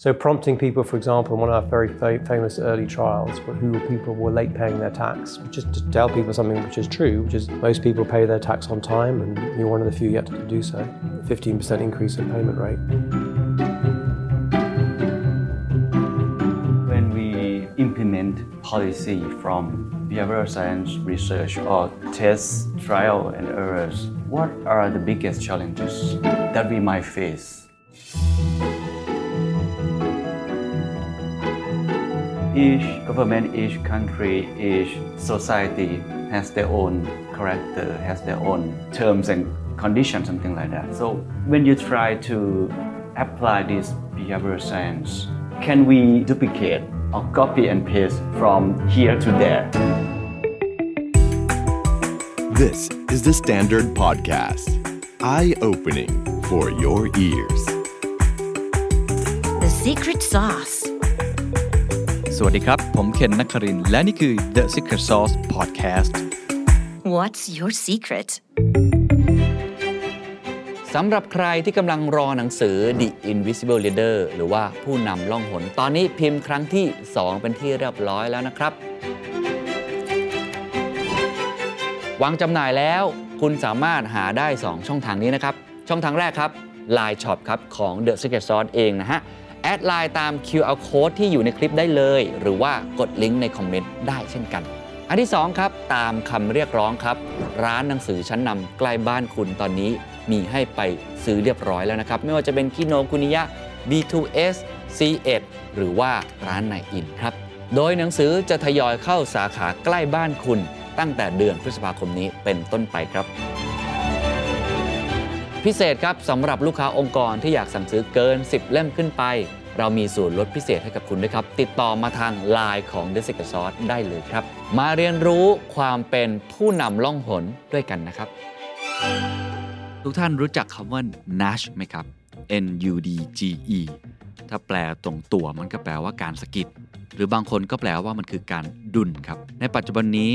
So prompting people, for example, in one of our very famous early trials, who were people were late paying their tax, just to tell people something which is true, which is most people pay their tax on time, and you're one of the few yet to do so. 15% increase in payment rate. When we implement policy from behavioral science research or test trial and errors, what are the biggest challenges that we might face? Each government, each country, each society has their own character, has their own terms and conditions, something like that. So when you try to apply this behavioral science, can we duplicate or copy and paste from here to there? This is the Standard Podcast. Eye-opening for your ears. The secret sauce. สวัสดีครับ ผมเคนนักคริน และนี่คือ The Secret Sauce Podcast What's your secret สำหรับใครที่กำลังรอหนังสือ The Invisible Leader หรือว่าผู้นำล่องหน ตอนนี้พิมพ์ครั้งที่ 2 เป็นที่เรียบร้อยแล้วนะครับ วางจำหน่ายแล้ว คุณสามารถหาได้ 2 ช่องทางนี้นะครับ ช่องทางแรกครับ Line Shop ครับของ The Secret Sauce เองนะฮะ แอดไลน์ตาม QR code ที่อยู่ในคลิปได้เลย หรือว่ากดลิงก์ในคอมเมนต์ได้เช่นกัน อันที่ 2 ครับ ตามคำเรียกร้องครับ ร้านหนังสือชั้นนำใกล้บ้านคุณตอนนี้มีให้ไปซื้อเรียบร้อยแล้วนะครับ ไม่ว่าจะเป็นคิโนคุนิยะ B2S C1 หรือว่าร้านไนอินครับ โดยหนังสือจะทยอยเข้าสาขาใกล้บ้านคุณ ตั้งแต่เดือนพฤษภาคมนี้เป็นต้นไปครับ พิเศษครับสำหรับลูกค้าองค์กรที่อยากสั่งซื้อเกิน 10 เล่มขึ้นไป เรามีส่วนลดพิเศษให้กับคุณด้วยครับ ติดต่อมาทาง Line ของ The Secret Sauce ได้เลยครับ มาเรียนรู้ความเป็นผู้นำล่องหนด้วยกันนะครับ ทุกท่านรู้จักคำว่า nudge ไหมครับ N U D G E ถ้าแปลตรงตัวมันก็แปลว่าการสกิดหรือบางคนก็แปลว่ามันคือการดุนครับ ในปัจจุบันนี้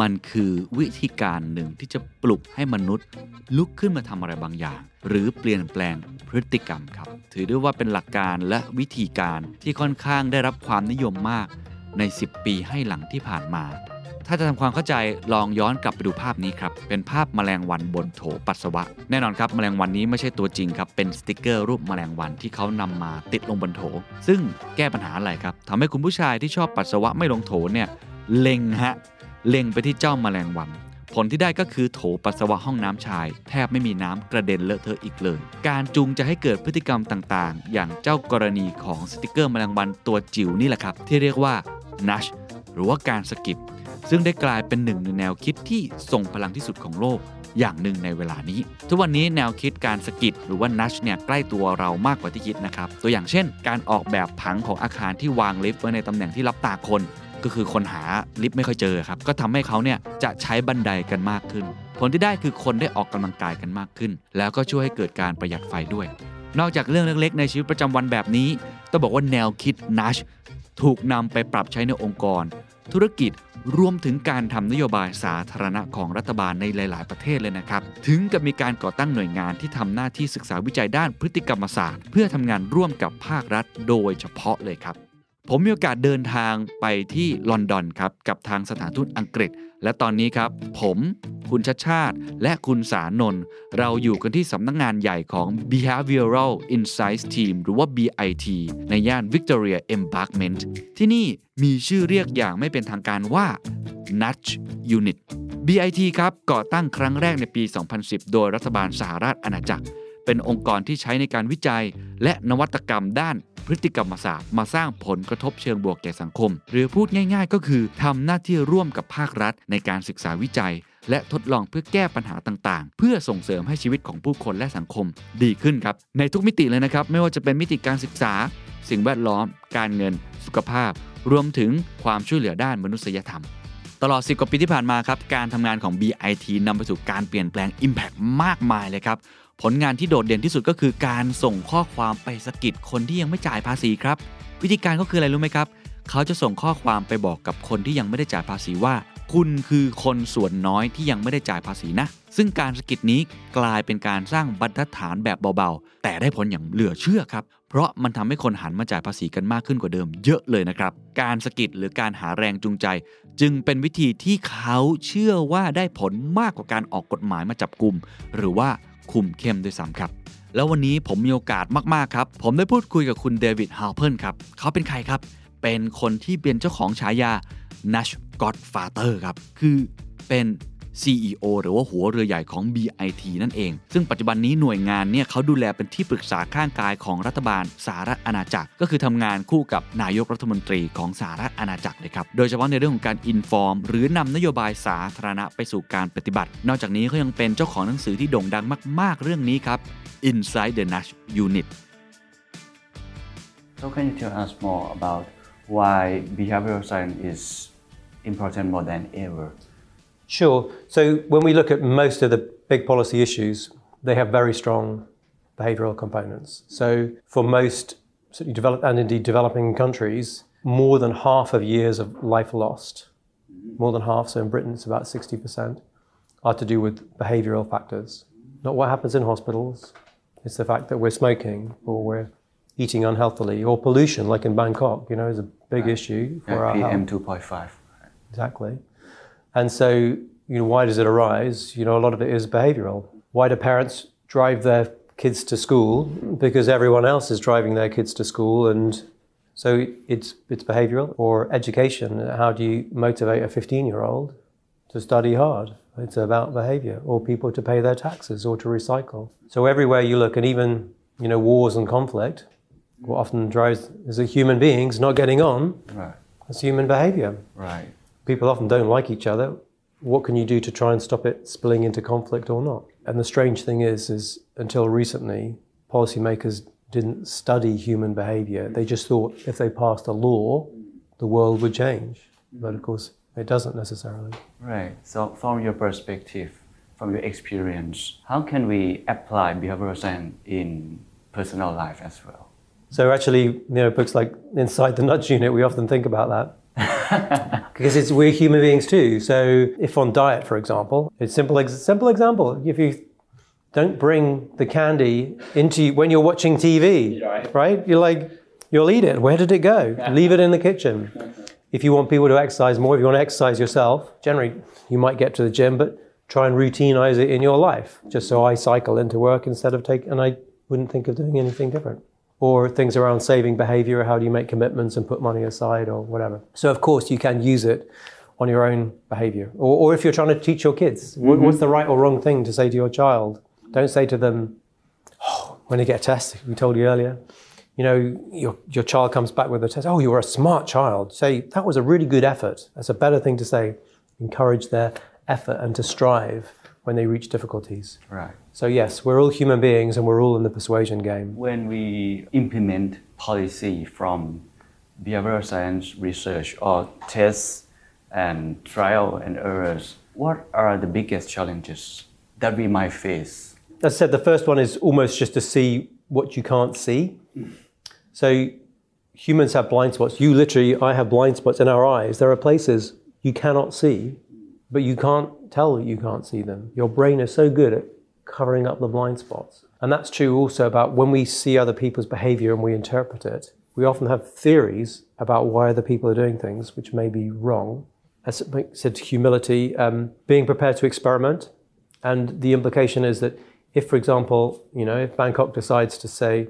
มันคือวิธีการหนึ่งที่จะปลุกให้มนุษย์ ลุกขึ้นมาทำอะไรบางอย่าง หรือเปลี่ยนแปลงพฤติกรรมครับ ถือได้ว่าเป็นหลักการและวิธีการที่ค่อนข้างได้รับความนิยมมากใน 10 ปีให้หลังที่ผ่านมา ถ้าจะทำความเข้าใจลองย้อนกลับไปดูภาพนี้ครับ เป็นภาพแมลงวันบนโถปัสสาวะ แน่นอนครับแมลงวันนี้ไม่ใช่ตัวจริงครับ เป็นสติกเกอร์รูปแมลงวันที่เขานำมาติดลงบนโถ ซึ่งแก้ปัญหาอะไรครับทำให้คุณผู้ชายที่ชอบปัสสาวะไม่ลงโถเนี่ยเล็งฮะ เล็งไปที่เจ้าแมลงวัน ผลที่ได้ก็คือโถปัสสาวะห้องน้ำชาย แทบไม่มีน้ำกระเด็นเลอะเทอะอีกเลย การจูงจะให้เกิดพฤติกรรมต่างๆ อย่างเจ้ากรณีของสติกเกอร์แมลงวันตัวจิ๋วนี่แหละครับ ที่เรียกว่านัชหรือว่าการสกิปซึ่งได้กลายเป็นหนึ่งในแนวคิดที่ทรงพลังที่สุดของโลกอย่างหนึ่งในเวลานี้ ทุกวันนี้แนวคิดการสกิดหรือว่านัชเนี่ยใกล้ตัวเรามากกว่าที่คิดนะครับ ตัวอย่างเช่น การออกแบบผังของอาคารที่วางลิฟต์ไว้ในตำแหน่งที่รับตาคน ก็คือคนหาลิฟต์ไม่ค่อยเจอครับ ก็ทำให้เขาเนี่ยจะใช้บันไดกันมากขึ้น ผลที่ได้คือคนได้ออกกำลังกายกันมากขึ้น แล้วก็ช่วยให้เกิดการประหยัดไฟด้วย นอกจากเรื่องเล็กๆ ในชีวิตประจำวันแบบนี้ ต้องบอกว่าแนวคิดนัชถูกนำไปปรับใช้ในองค์กร ธุรกิจรวมถึงการทำนโยบายสาธารณะของรัฐบาลในหลาย ๆ ประเทศเลยนะครับ ถึงกับมีการก่อตั้งหน่วยงานที่ทำหน้าที่ศึกษาวิจัยด้านพฤติกรรมศาสตร์ เพื่อทำงานร่วมกับภาครัฐโดยเฉพาะเลยครับ ผมมีโอกาสเดินทางไปที่ลอนดอนครับกับทางสถานทูตอังกฤษ และตอนนี้ครับ ผมคุณชาชาติ และคุณสานนท์เราอยู่กันที่สำนักงงานใหญ่ของ Behavioral Insights Team หรือว่า BIT ในย่าน Victoria Embankment ที่นี่มีชื่อเรียกอย่างไม่เป็นทางการว่า Nudge Unit BIT ครับก่อตั้งครั้งแรกในปี 2010 โดยรัฐบาลสหราชอาณาจักร เป็นองค์กรที่ใช้ในการวิจัย และนวัตกรรมด้าน พฤติกรรมศาสตร์มาสร้างผลกระทบเชิงบวกแก่สังคม หรือพูดง่ายๆ ก็คือทำหน้าที่ร่วมกับภาครัฐในการศึกษาวิจัย และทดลองเพื่อแก้ปัญหาต่างๆ เพื่อส่งเสริมให้ชีวิตของผู้คนและสังคมดีขึ้นครับในทุกมิติเลยนะครับไม่ว่าจะเป็นมิติการศึกษา สิ่งแวดล้อม การเงิน สุขภาพ รวมถึงความช่วยเหลือด้านมนุษยธรรมตลอด 10 กว่าปีที่ผ่านมาครับ การทำงานของ BIT นำไปสู่การเปลี่ยนแปลง Impact มากมายเลยครับ ผลงานที่โดดเด่นที่สุดก็คือการส่งข้อความไปสกิดคนที่ยังไม่จ่ายภาษีครับ วิธีการก็คืออะไรรู้ไหมครับ เขาจะส่งข้อความไปบอกกับคนที่ยังไม่ได้จ่ายภาษีว่า คุณคือคนส่วนน้อยที่ยังไม่ได้จ่ายภาษีนะ ซึ่งการสกิดนี้กลายเป็นการสร้างบรรทัดฐานแบบเบาๆ แต่ได้ผลอย่างเหลือเชื่อครับเพราะมันทำให้คนหันมาจ่ายภาษีกันมากขึ้นกว่าเดิมเยอะเลยนะครับ การสกิดหรือการหาแรงจูงใจ จึงเป็นวิธีที่เขาเชื่อว่าได้ผลมากกว่าการออกกฎหมายมาจับกลุ่มหรือว่า คุมเข้มด้วยซ้ำครับ แล้ววันนี้ผมมีโอกาสมากๆครับ ผมได้พูดคุยกับคุณเดวิดฮาวเพนครับ เขาเป็นใครครับ เป็นคนที่เป็นเจ้าของฉายา Nash Godfather ครับ คือเป็น CEO หรือว่าหัวเรือใหญ่ของ BIT นั่นเอง ซึ่งปัจจุบันนี้หน่วยงานเนี่ยเขาดูแลเป็นที่ปรึกษาข้างกายของรัฐบาลสหรัฐอาณาจักร ก็คือทำงานคู่กับนายกรัฐมนตรีของสหรัฐอาณาจักรเลยครับ โดยเฉพาะในเรื่องของการอินฟอร์ม หรือนำนโยบายสาธารณะไปสู่การปฏิบัติ นอกจากนี้เขายังเป็นเจ้าของหนังสือที่โด่งดังมาก ๆ เรื่องนี้ครับ Inside the Nash Unit So can you tell us more about why behavioral science is important more than ever? Sure. So when we look at most of the big policy issues, they have very strong behavioral components. So for most certainly developed and indeed developing countries, more than half of years of life lost, more than half, so in Britain it's about 60%, are to do with behavioral factors. Not what happens in hospitals, it's the fact that we're smoking or we're eating unhealthily or pollution, like in Bangkok, you know, is a big issue for yeah, our PM2.5. Exactly. And so, you know, why does it arise? You know, a lot of it is behavioral. Why do parents drive their kids to school? Because everyone else is driving their kids to school and so it's it's behavioral or education. How do you motivate a 15 year old to study hard? It's about behavior or people to pay their taxes or to recycle. So everywhere you look and even, you know, wars and conflict, what often drives is that human beings not getting on. Right, That's human behavior right. People often don't like each other. What can you do to try and stop it spilling into conflict or not? And the strange thing is, is until recently, policymakers didn't study human behavior. They just thought if they passed a law, the world would change. But of course, it doesn't necessarily. Right. So, from your perspective, from your experience, how can we apply behavioral science in personal life as well? So actually, you know, books like Inside the Nudge Unit, we often think about that. because it's, we're human beings too. So if on diet, for example, it's simple, ex- simple example. If you don't bring the candy into when you're watching TV, right? You're like, you'll eat it. Where did it go? Leave it in the kitchen. If you want people to exercise more, if you want to exercise yourself, generally you might get to the gym, but try and routinize it in your life. Just so I cycle into work instead of take, and I wouldn't think of doing anything different. Or things around saving behavior, how do you make commitments and put money aside or whatever. So, of course, you can use it on your own behavior. Or, or if you're trying to teach your kids, what- mm-hmm. what's the right or wrong thing to say to your child? Don't say to them, oh, when they get a test, we told you earlier, you know, your, your child comes back with a test, oh, you were a smart child. Say, that was a really good effort. That's a better thing to say. Encourage their effort and to strive when they reach difficulties. Right. So, yes, we're all human beings and we're all in the persuasion game. When we implement policy from behavioral science research or tests and trial and errors, what are the biggest challenges that we might face? As I said, the first one is almost just to see what you can't see. So humans have blind spots. You literally, I have blind spots in our eyes. There are places you cannot see, but you can't tell you can't see them. Your brain is so good at covering up the blind spots. And that's true also about when we see other people's behavior and we interpret it. We often have theories about why other people are doing things which may be wrong. As I said, humility, um, being prepared to experiment. And the implication is that if, for example, you know, if Bangkok decides to say,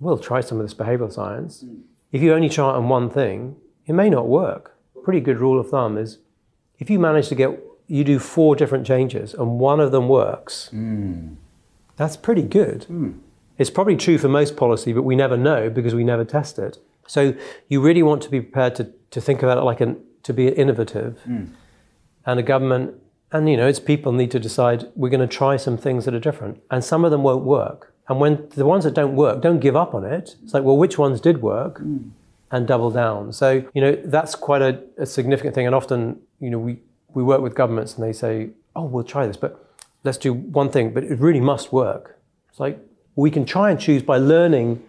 we'll try some of this behavioral science, if you only try it on one thing, it may not work. Pretty good rule of thumb is if you manage to get, you do four different changes and one of them works, hmm. that's pretty good. Hmm. It's probably true for most policy, but we never know because we never test it. So you really want to be prepared to, to think about it like an, to be innovative. Hmm. And a government, and you know, it's people need to decide we're going to try some things that are different. And some of them won't work. And when the ones that don't work, don't give up on it. It's like, well, which ones did work? And double down. So, you know, that's quite a, a significant thing. And often, you know, we, we work with governments and they say, oh, we'll try this, but let's do one thing, but it really must work. It's like we can try and choose by learning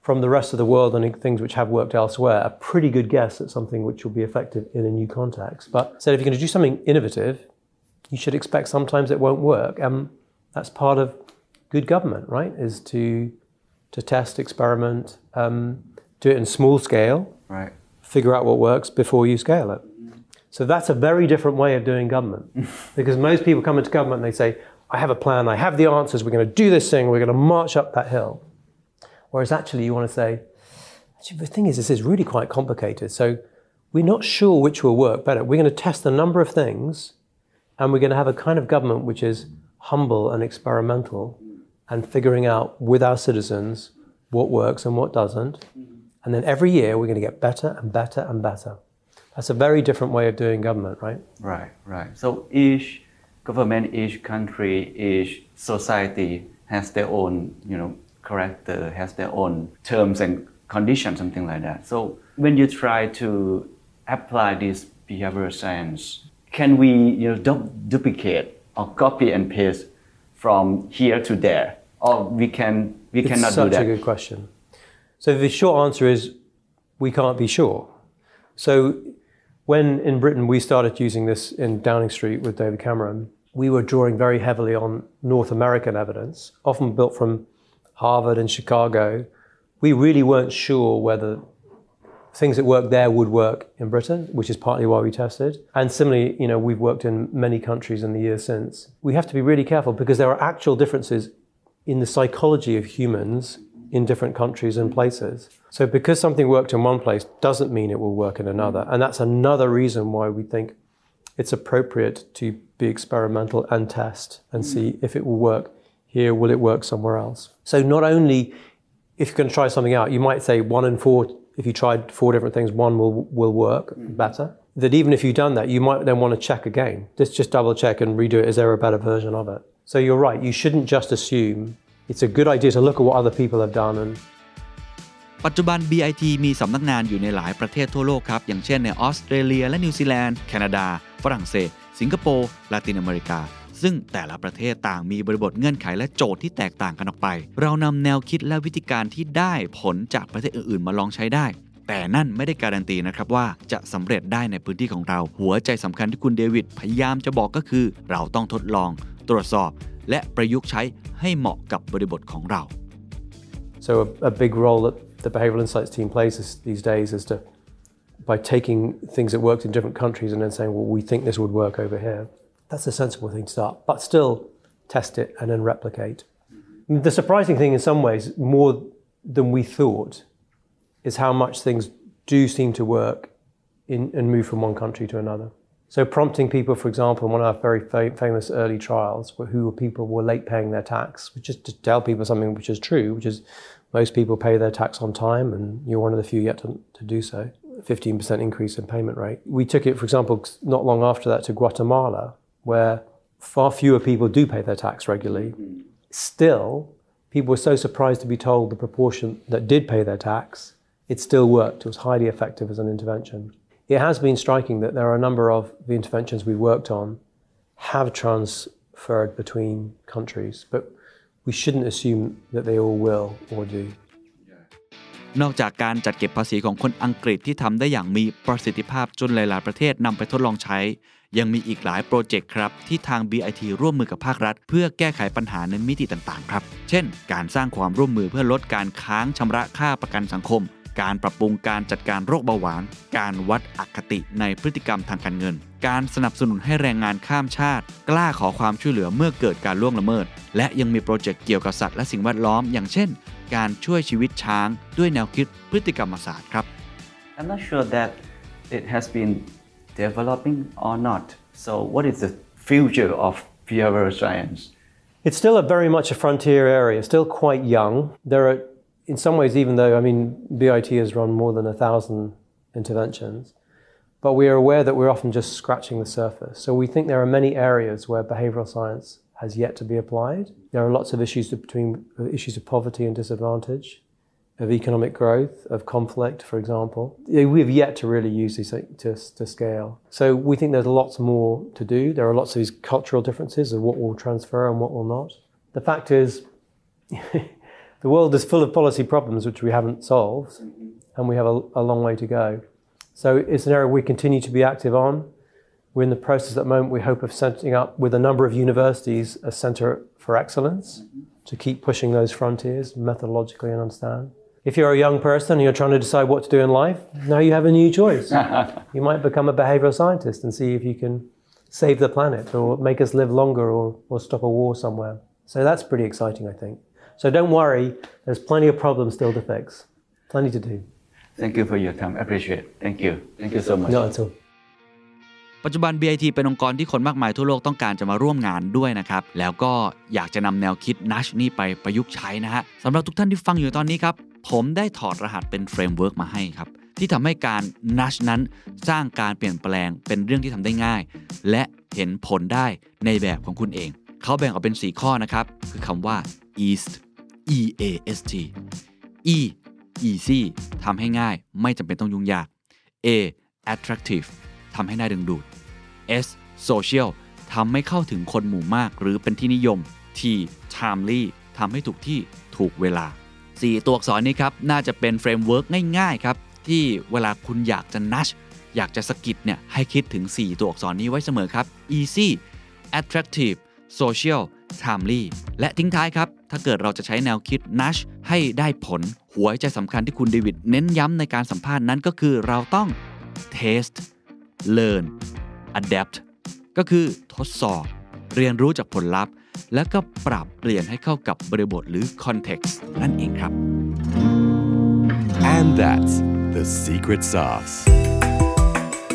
from the rest of the world and things which have worked elsewhere, a pretty good guess at something which will be effective in a new context. But so if you're going to do something innovative, you should expect sometimes it won't work. And that's part of good government, right? Is to to test, experiment, um, do it in small scale, Right. figure out what works before you scale it. So that's a very different way of doing government. because most people come into government and they say, I have a plan, I have the answers, we're going to do this thing, we're going to march up that hill. Whereas actually you want to say, actually, the thing is, this is really quite complicated. So we're not sure which will work better. We're going to test a number of things and we're going to have a kind of government which is humble and experimental and figuring out with our citizens what works and what doesn't. Mm-hmm. And then every year we're going to get better and better and better. That's a very different way of doing government, right? Right, right. So each government, each country, each society has their own, you know, character, uh, has their own terms and conditions, something like that. So when you try to apply this behavioral science, can we, you know, du- duplicate or copy and paste from here to there, or we can we It's cannot do that? a good question. So the short answer is we can't be sure. So when in Britain we started using this in Downing Street with David Cameron, we were drawing very heavily on North American evidence, often built from Harvard and Chicago. We really weren't sure whether things that worked there would work in Britain, which is partly why we tested. And similarly, you know, we've worked in many countries in the years since. We have to be really careful because there are actual differences in the psychology of humans in different countries and places. So because something worked in one place doesn't mean it will work in another. And that's another reason why we think it's appropriate to be experimental and test and see if it will work here, will it work somewhere else? So not only if you're going to try something out, you might say one in four, if you tried four different things, one will, will work better. That even if you've done that, you might then want to check again. Just, just double check and redo it. Is there a better version of it? So you're right. You shouldn't just assume. It's a good idea to look at what other people have done and ปัจจุบัน BIT มีสำนักงานอยู่ในหลายประเทศทั่วโลกครับ อย่างเช่นในออสเตรเลียและนิวซีแลนด์ แคนาดา ฝรั่งเศส สิงคโปร์ ลาตินอเมริกา ซึ่งแต่ละประเทศต่างมีบริบทเงื่อนไขและโจทย์ที่แตกต่างกันออกไป เรานำแนวคิดและวิธีการที่ได้ผลจากประเทศอื่นๆ มาลองใช้ได้ แต่นั่นไม่ได้การันตีนะครับว่าจะสำเร็จได้ในพื้นที่ของเรา หัวใจสำคัญที่คุณเดวิดพยายามจะบอกก็คือ เราต้องทดลอง ตรวจสอบ และประยุกต์ใช้ให้เหมาะกับบริบทของเรา So a, a big role that the behavioural insights team plays is, these days is to by taking things that worked in different countries and then saying, well, we think this would work over here. That's a sensible thing to start, but still test it and then replicate. The surprising thing, in some ways, more than we thought, is how much things do seem to work in, and move from one country to another. So prompting people, for example, in one of our very fa- famous early trials, who were people were late paying their tax, which is to tell people something which is true, which is most people pay their tax on time, and you're one of the few yet to, to do so. 15% increase in payment rate. We took it, for example, not long after that to Guatemala, where far fewer people do pay their tax regularly. Still, people were so surprised to be told the proportion that did pay their tax, it still worked. It was highly effective as an intervention. It has been striking that there are a number of the interventions we worked on have transferred between countries, but we shouldn't assume that they all will or do. นอกจากการจัดเก็บภาษีของคนอังกฤษที่ทำได้อย่างมีประสิทธิภาพจนหลายๆประเทศนำไปทดลองใช้ ยังมีอีกหลายโปรเจกต์ครับที่ทาง BIT ร่วมมือกับภาครัฐ เพื่อแก้ไขปัญหาในมิติต่างๆ ครับ เช่น การสร้างความร่วมมือเพื่อลดการค้างชำระค่าประกันสังคม การปรับปรุงการจัดการโรคเบาหวาน การวัดอคติในพฤติกรรมทางการเงิน การสนับสนุนให้แรงงานข้ามชาติ กล้าขอความช่วยเหลือเมื่อเกิดการล่วงละเมิด และยังมีโปรเจกต์เกี่ยวกับสัตว์และสิ่งแวดล้อม อย่างเช่น การช่วยชีวิตช้าง ด้วยแนวคิดพฤติกรรมศาสตร์ครับ I'm not sure that it has been developing or not. So, what is the future of behavioral science? It's still a very much a frontier area, still quite young. There are, in some ways, even though, I mean, BIT has run more than a thousand interventions, but we are aware that we're often just scratching the surface. So we think there are many areas where behavioral science has yet to be applied. There are lots of issues between issues of poverty and disadvantage, of economic growth, of conflict, for example. We have yet to really use these to, to scale. So we think there's lots more to do. There are lots of these cultural differences of what will transfer and what will not. The fact is, the world is full of policy problems which we haven't solved, mm-hmm. and we have a, a long way to go. So it's an area we continue to be active on. We're in the process at the moment, we hope, of setting up with a number of universities a centre for excellence mm-hmm. to keep pushing those frontiers methodologically and understand. If you're a young person and you're trying to decide what to do in life, now you have a new choice. you might become a behavioral scientist and see if you can save the planet or make us live longer or, or stop a war somewhere. So that's pretty exciting, I think. So don't worry, there's plenty of problems still to fix, plenty to do. Thank you for your time. Appreciate. Thank you. Thank you so much. Not at all. ปัจจุบัน BIT เป็นองค์กรที่คนมากมายทั่วโลกต้องการจะมาร่วมงานด้วยนะครับ แล้วก็อยากจะนำแนวคิด Nash นี่ไปประยุกต์ใช้นะฮะสำหรับทุกท่านที่ฟังอยู่ตอนนี้ครับ ผมได้ถอดรหัสเป็นเฟรมเวิร์กมาให้ครับ ที่ทำให้การ Nash นั้นสร้างการเปลี่ยนแปลงเป็นเรื่องที่ทำได้ง่าย และเห็นผลได้ในแบบของคุณเอง เขาแบ่งออกเป็น 4 ข้อนะครับ คือคำว่า east e a s t e easy ทำให้ง่ายไม่จำเป็นต้องยุ่งยาก a attractive ทำให้น่าดึงดูด S social ทำให้เข้าถึงคนหมู่มากหรือเป็นที่นิยม T timely ทำให้ถูกที่ถูกเวลา 4 ตัวอักษรนี้ครับ น่าจะเป็นเฟรมเวิร์กง่ายๆครับ ที่เวลาคุณอยากจะนัชอยากจะสกิดเนี่ยให้คิดถึง 4 ตัวอักษรนี้ไว้เสมอครับ easy attractive social timely และทิ้งท้ายครับ ถ้าเกิดเราจะใช้แนวคิด Nash ให้ได้ผล หัวใจสำคัญที่คุณเดวิดเน้นย้ำในการสัมภาษณ์นั้นก็คือเราต้อง test learn adapt ก็คือทดสอบ เรียนรู้จากผลลัพธ์ แล้วก็ปรับเปลี่ยนให้เข้ากับบริบทหรือ context นั่นเองครับ And that's the secret sauce.